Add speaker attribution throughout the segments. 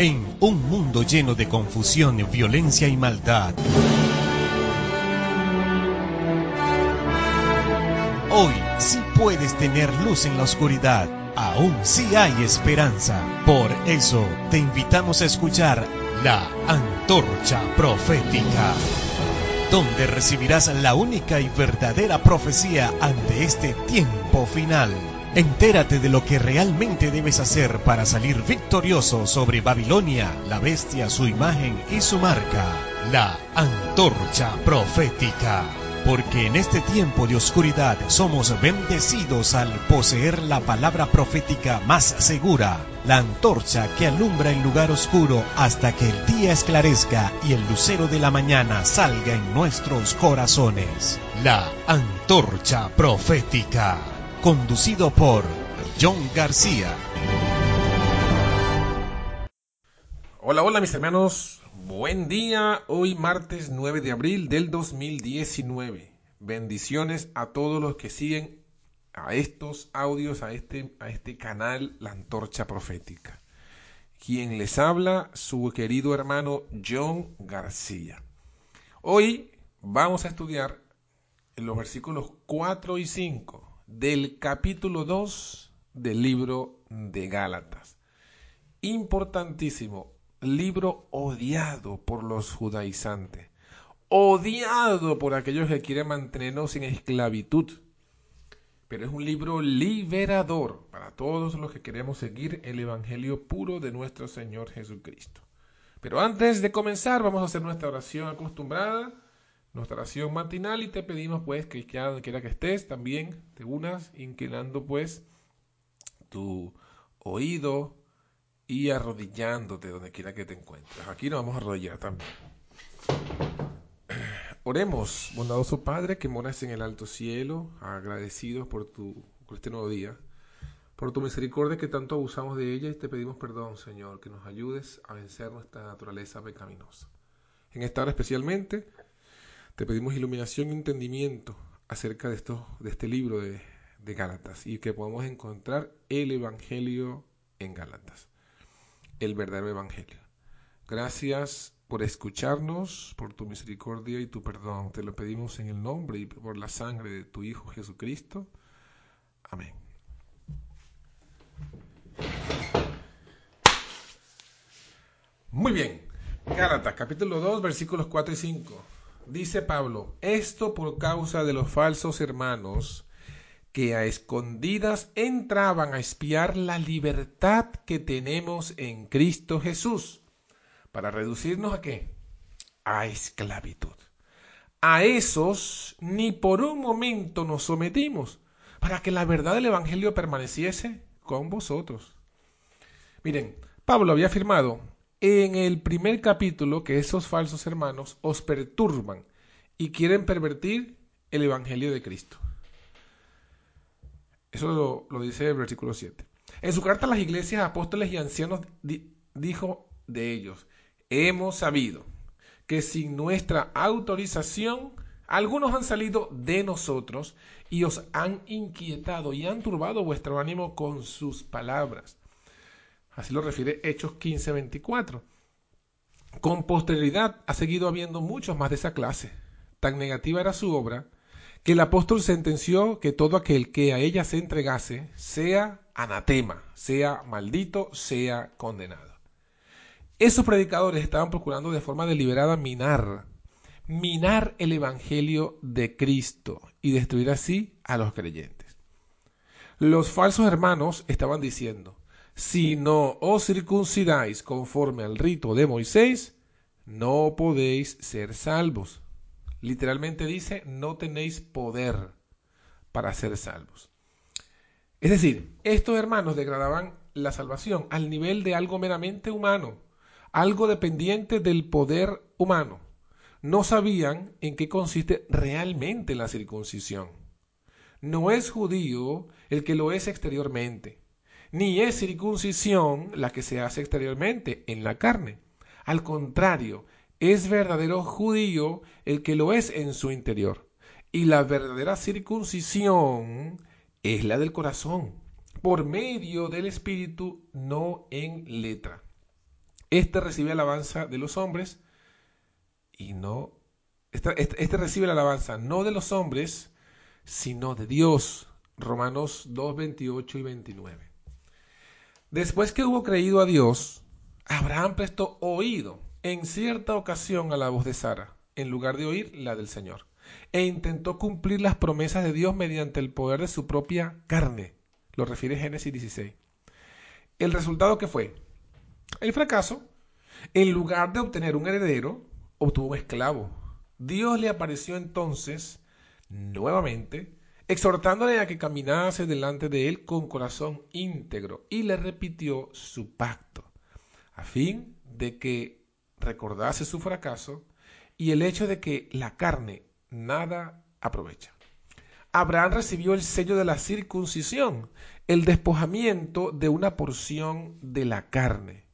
Speaker 1: En un mundo lleno de confusión, violencia y maldad. Hoy sí puedes tener luz en la oscuridad. Aún sí hay esperanza. Por eso te invitamos a escuchar la antorcha profética, donde recibirás la única y verdadera profecía ante este tiempo final. Entérate de lo que realmente debes hacer para salir victorioso sobre Babilonia, la bestia, su imagen y su marca. La antorcha profética. Porque en este tiempo de oscuridad somos bendecidos al poseer la palabra profética más segura, la antorcha que alumbra el lugar oscuro hasta que el día esclarezca y el lucero de la mañana salga en nuestros corazones. La antorcha profética conducido por John García.
Speaker 2: Hola, hola mis hermanos, buen día, hoy martes 9 de abril del 2019. Bendiciones a todos los que siguen a estos audios, a este, a este canal, La Antorcha Profética. Quien les habla, su querido hermano John García. Hoy vamos a estudiar en los versículos 4 y 5 del capítulo 2 del libro de Gálatas. Importantísimo, libro odiado por los judaizantes, odiado por aquellos que quieren mantenernos en esclavitud. Pero es un libro liberador para todos los que queremos seguir el Evangelio puro de nuestro Señor Jesucristo. Pero antes de comenzar, vamos a hacer nuestra oración acostumbrada nuestra oración matinal y te pedimos pues que donde quiera que estés también te unas inclinando pues tu oído y arrodillándote donde quiera que te encuentres. Aquí nos vamos a arrodillar también. Oremos, bondadoso Padre que moras en el alto cielo, agradecidos por, tu, por este nuevo día, por tu misericordia que tanto abusamos de ella y te pedimos perdón, Señor, que nos ayudes a vencer nuestra naturaleza pecaminosa. En esta hora especialmente, te pedimos iluminación y entendimiento acerca de, esto, de este libro de, de Gálatas y que podamos encontrar el Evangelio en Gálatas, el verdadero Evangelio. Gracias por escucharnos, por tu misericordia y tu perdón. Te lo pedimos en el nombre y por la sangre de tu Hijo Jesucristo. Amén. Muy bien. Gálatas, capítulo 2, versículos 4 y 5 dice Pablo, esto por causa de los falsos hermanos que a escondidas entraban a espiar la libertad que tenemos en Cristo Jesús, para reducirnos a qué? A esclavitud. A esos ni por un momento nos sometimos, para que la verdad del Evangelio permaneciese con vosotros. Miren, Pablo había afirmado en el primer capítulo que esos falsos hermanos os perturban y quieren pervertir el Evangelio de Cristo. Eso lo, dice el versículo 7. En su carta a las iglesias, apóstoles y ancianos dijo de ellos, hemos sabido que sin nuestra autorización algunos han salido de nosotros y os han inquietado y han turbado vuestro ánimo con sus palabras. Así lo refiere Hechos 15:24. Con posterioridad ha seguido habiendo muchos más de esa clase. Tan negativa era su obra que el apóstol sentenció que todo aquel que a ella se entregase sea anatema, sea maldito, sea condenado. Esos predicadores estaban procurando de forma deliberada minar, minar el Evangelio de Cristo y destruir así a los creyentes. Los falsos hermanos estaban diciendo, si no os circuncidáis conforme al rito de Moisés, no podéis ser salvos. Literalmente dice, no tenéis poder para ser salvos. Es decir, estos hermanos degradaban la salvación al nivel de algo meramente humano, algo dependiente del poder humano. No sabían en qué consiste realmente la circuncisión. No es judío el que lo es exteriormente ni es circuncisión la que se hace exteriormente en la carne. Al contrario, es verdadero judío el que lo es en su interior. Y la verdadera circuncisión es la del corazón, por medio del Espíritu, no en letra. Este recibe alabanza de los hombres y no... Este, este, recibe la alabanza no de los hombres, sino de Dios. Romanos 2, 28 y 29. Después que hubo creído a Dios, Abraham prestó oído en cierta ocasión a la voz de Sara, en lugar de oír la del Señor, e intentó cumplir las promesas de Dios mediante el poder de su propia carne. Lo refiere Génesis 16. ¿El resultado qué fue? El fracaso. En lugar de obtener un heredero, obtuvo un esclavo. Dios le apareció entonces nuevamente exhortándole a que caminase delante de él con corazón íntegro, y le repitió su pacto, a fin de que recordase su fracaso y el hecho de que la carne nada aprovecha. Abraham recibió el sello de la circuncisión, el despojamiento de una porción de la carne.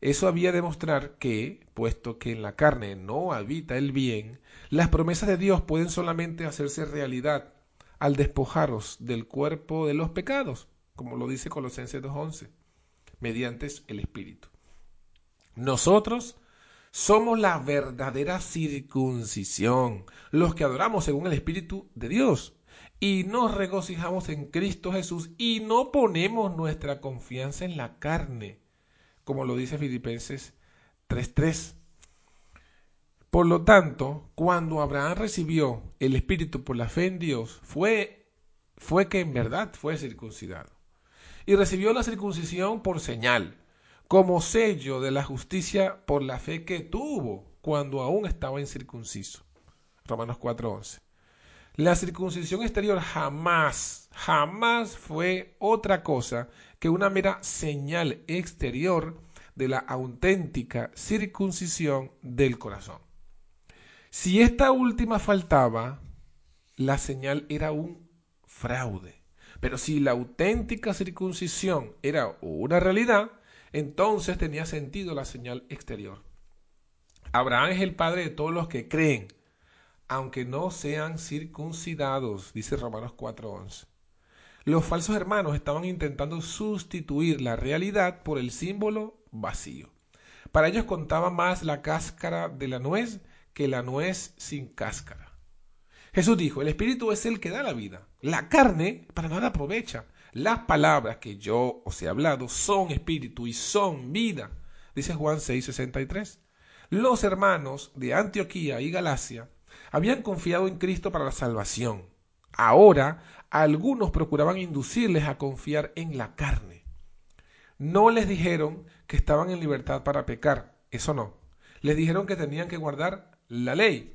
Speaker 2: Eso había de demostrar que, puesto que en la carne no habita el bien, las promesas de Dios pueden solamente hacerse realidad al despojaros del cuerpo de los pecados, como lo dice Colosenses 2.11, mediante el Espíritu. Nosotros somos la verdadera circuncisión, los que adoramos según el Espíritu de Dios, y nos regocijamos en Cristo Jesús y no ponemos nuestra confianza en la carne, como lo dice Filipenses 3.3. Por lo tanto, cuando Abraham recibió el Espíritu por la fe en Dios, fue, fue que en verdad fue circuncidado. Y recibió la circuncisión por señal, como sello de la justicia por la fe que tuvo cuando aún estaba incircunciso. Romanos 4:11. La circuncisión exterior jamás, jamás fue otra cosa que una mera señal exterior de la auténtica circuncisión del corazón. Si esta última faltaba, la señal era un fraude. Pero si la auténtica circuncisión era una realidad, entonces tenía sentido la señal exterior. Abraham es el padre de todos los que creen, aunque no sean circuncidados, dice Romanos 4:11. Los falsos hermanos estaban intentando sustituir la realidad por el símbolo vacío. Para ellos contaba más la cáscara de la nuez que la nuez sin cáscara. Jesús dijo, el Espíritu es el que da la vida. La carne para nada aprovecha. Las palabras que yo os he hablado son espíritu y son vida, dice Juan 6:63. Los hermanos de Antioquía y Galacia habían confiado en Cristo para la salvación. Ahora algunos procuraban inducirles a confiar en la carne. No les dijeron que estaban en libertad para pecar, eso no. Les dijeron que tenían que guardar la ley,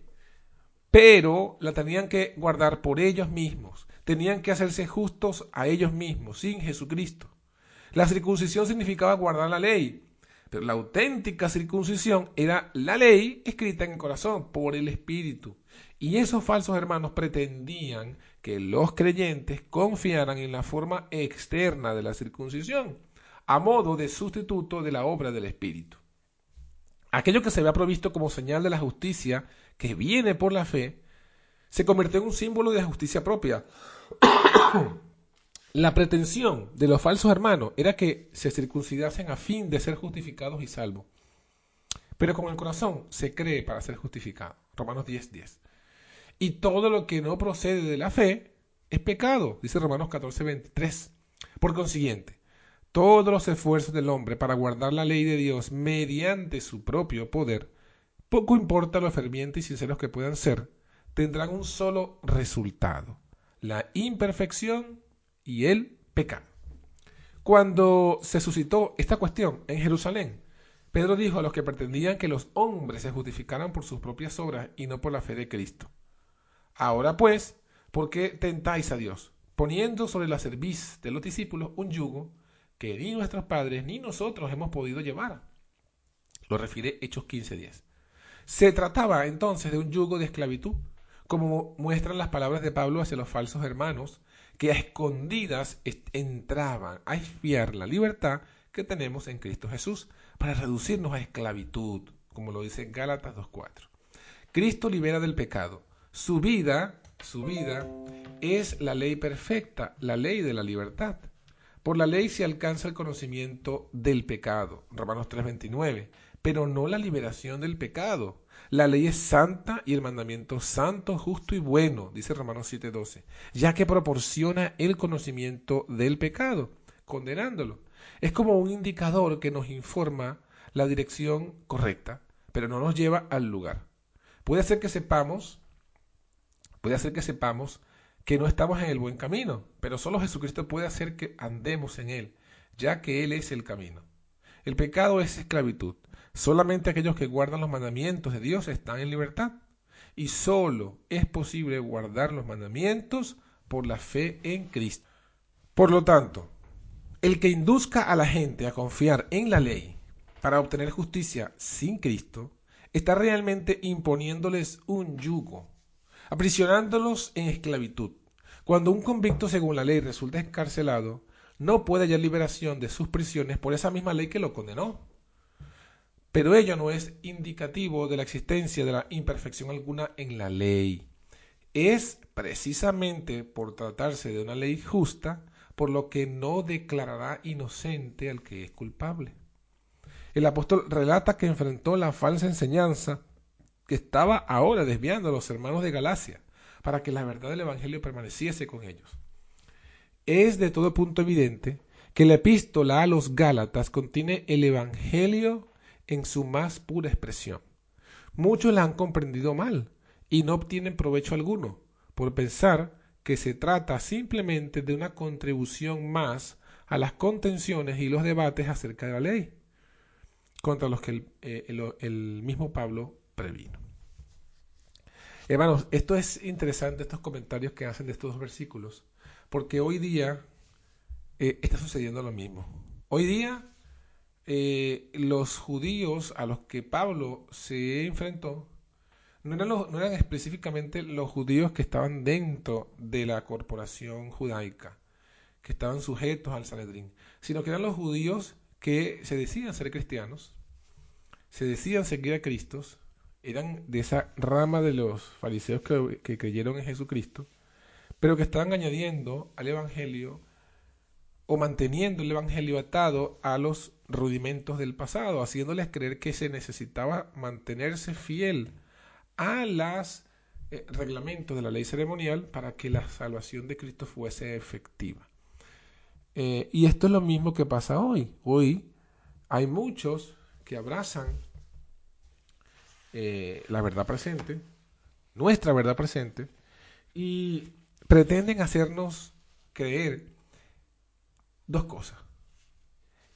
Speaker 2: pero la tenían que guardar por ellos mismos, tenían que hacerse justos a ellos mismos, sin Jesucristo. La circuncisión significaba guardar la ley, pero la auténtica circuncisión era la ley escrita en el corazón por el Espíritu. Y esos falsos hermanos pretendían que los creyentes confiaran en la forma externa de la circuncisión, a modo de sustituto de la obra del Espíritu. Aquello que se había provisto como señal de la justicia que viene por la fe, se convirtió en un símbolo de justicia propia. la pretensión de los falsos hermanos era que se circuncidasen a fin de ser justificados y salvos. Pero con el corazón se cree para ser justificado. Romanos 10:10. 10. Y todo lo que no procede de la fe es pecado, dice Romanos 14:23. Por consiguiente, todos los esfuerzos del hombre para guardar la ley de Dios mediante su propio poder, poco importa lo fervientes y sinceros que puedan ser, tendrán un solo resultado, la imperfección y el pecado. Cuando se suscitó esta cuestión en Jerusalén, Pedro dijo a los que pretendían que los hombres se justificaran por sus propias obras y no por la fe de Cristo. Ahora pues, ¿por qué tentáis a Dios? Poniendo sobre la cerviz de los discípulos un yugo que ni nuestros padres ni nosotros hemos podido llevar. Lo refiere Hechos 15.10. Se trataba entonces de un yugo de esclavitud, como muestran las palabras de Pablo hacia los falsos hermanos, que a escondidas entraban a espiar la libertad que tenemos en Cristo Jesús, para reducirnos a esclavitud, como lo dice Gálatas 2.4. Cristo libera del pecado. Su vida, su vida, es la ley perfecta, la ley de la libertad. Por la ley se alcanza el conocimiento del pecado, Romanos 3:29, pero no la liberación del pecado. La ley es santa y el mandamiento santo, justo y bueno, dice Romanos 7:12, ya que proporciona el conocimiento del pecado, condenándolo. Es como un indicador que nos informa la dirección correcta, pero no nos lleva al lugar. Puede ser que sepamos, puede hacer que sepamos que no estamos en el buen camino, pero solo Jesucristo puede hacer que andemos en él, ya que Él es el camino. El pecado es esclavitud. Solamente aquellos que guardan los mandamientos de Dios están en libertad. Y solo es posible guardar los mandamientos por la fe en Cristo. Por lo tanto, el que induzca a la gente a confiar en la ley para obtener justicia sin Cristo, está realmente imponiéndoles un yugo, aprisionándolos en esclavitud. Cuando un convicto según la ley resulta encarcelado, no puede hallar liberación de sus prisiones por esa misma ley que lo condenó. Pero ello no es indicativo de la existencia de la imperfección alguna en la ley. Es precisamente por tratarse de una ley justa por lo que no declarará inocente al que es culpable. El apóstol relata que enfrentó la falsa enseñanza que estaba ahora desviando a los hermanos de Galacia para que la verdad del Evangelio permaneciese con ellos. Es de todo punto evidente que la epístola a los Gálatas contiene el Evangelio en su más pura expresión. Muchos la han comprendido mal y no obtienen provecho alguno por pensar que se trata simplemente de una contribución más a las contenciones y los debates acerca de la ley, contra los que el, eh, mismo Pablo previno. Hermanos, esto es interesante, estos comentarios que hacen de estos dos versículos, porque hoy día eh, está sucediendo lo mismo. Hoy día eh, los judíos a los que Pablo se enfrentó no eran, específicamente los judíos que estaban dentro de la corporación judaica, que estaban sujetos al Sanedrín, sino que eran los judíos que se decían ser cristianos, se decían seguir a Cristo, eran de esa rama de los fariseos que, que creyeron en Jesucristo, pero que estaban añadiendo al Evangelio o manteniendo el Evangelio atado a los rudimentos del pasado, haciéndoles creer que se necesitaba mantenerse fiel a los eh, reglamentos de la ley ceremonial para que la salvación de Cristo fuese efectiva. Eh, y esto es lo mismo que pasa hoy. Hoy hay muchos que abrazan eh, la verdad presente, nuestra verdad presente, y pretenden hacernos creer dos cosas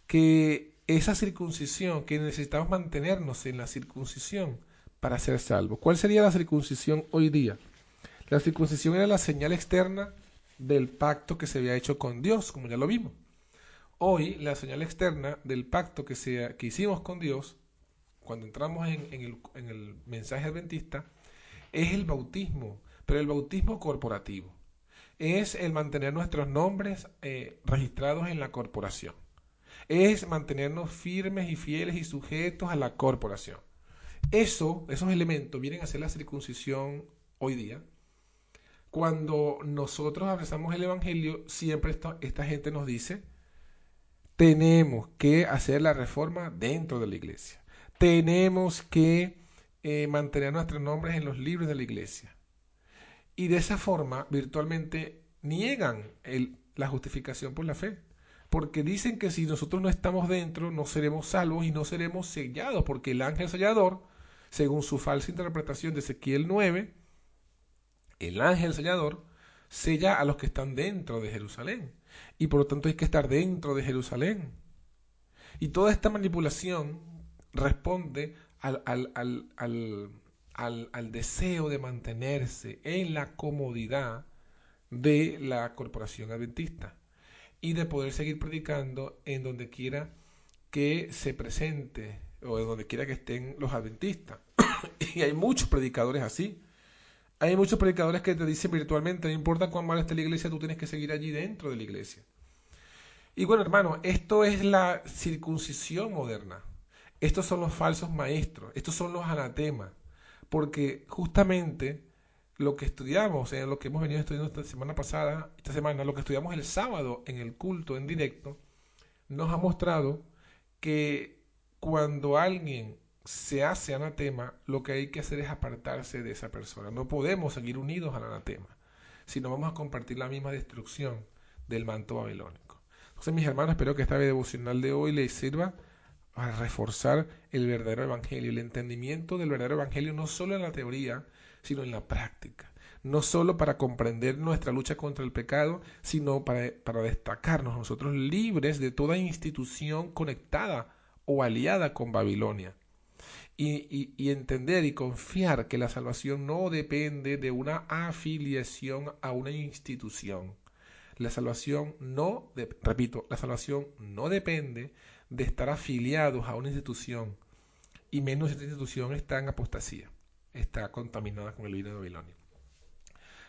Speaker 2: que esa circuncisión, que necesitamos mantenernos en la circuncisión para ser salvos. ¿Cuál sería la circuncisión hoy día? La circuncisión era la señal externa del pacto que se había hecho con Dios, como ya lo vimos. Hoy la señal externa del pacto que, se, que hicimos con Dios, cuando entramos en, el, en el mensaje adventista, es el bautismo, pero el bautismo corporativo. Es el mantener nuestros nombres eh, registrados en la corporación es mantenernos firmes y fieles y sujetos a la corporación. Eso, esos elementos vienen a ser la circuncisión hoy día. Cuando nosotros abrazamos el Evangelio, siempre esta, gente nos dice, tenemos que hacer la reforma dentro de la iglesia. Tenemos que eh, mantener nuestros nombres en los libros de la iglesia. Y de esa forma, virtualmente, niegan la justificación por la fe porque dicen que si nosotros no estamos dentro, no seremos salvos y no seremos sellados, porque el ángel sellador, según su falsa interpretación de Ezequiel 9, el ángel sellador sella a los que están dentro de Jerusalén, y por lo tanto hay que estar dentro de Jerusalén. Y toda esta manipulación responde al, al, al, al deseo de mantenerse en la comodidad de la corporación adventista y de poder seguir predicando en donde quiera que se presente o en donde quiera que estén los adventistas. y hay muchos predicadores así. Hay muchos predicadores que te dicen virtualmente, no importa cuán mal esté la iglesia, tú tienes que seguir allí dentro de la iglesia. Y bueno, hermano, esto es la circuncisión moderna. Estos son los falsos maestros, estos son los anatemas, porque justamente lo que estudiamos, en lo que hemos venido estudiando esta semana pasada, esta semana, lo que estudiamos el sábado en el culto en directo, nos ha mostrado que cuando alguien se hace anatema, lo que hay que hacer es apartarse de esa persona. No podemos seguir unidos al anatema, sino vamos a compartir la misma destrucción del manto babilónico. Entonces, mis hermanos, espero que esta devocional de hoy les sirva a reforzar el verdadero evangelio, el entendimiento del verdadero evangelio no solo en la teoría, sino en la práctica. No solo para comprender nuestra lucha contra el pecado, sino para, para destacarnos nosotros libres de toda institución conectada o aliada con Babilonia. Y, y, entender y confiar que la salvación no depende de una afiliación a una institución. La salvación no, repito, la salvación no depende de estar afiliados a una institución, y menos esta institución está en apostasía, está contaminada con el vino de Babilonia.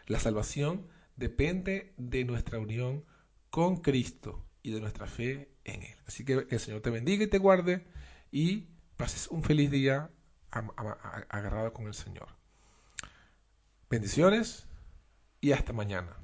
Speaker 2: La salvación depende de nuestra unión con Cristo y de nuestra fe en Él. Así que el Señor te bendiga y te guarde y pases un feliz día agarrado con el Señor. Bendiciones y hasta mañana.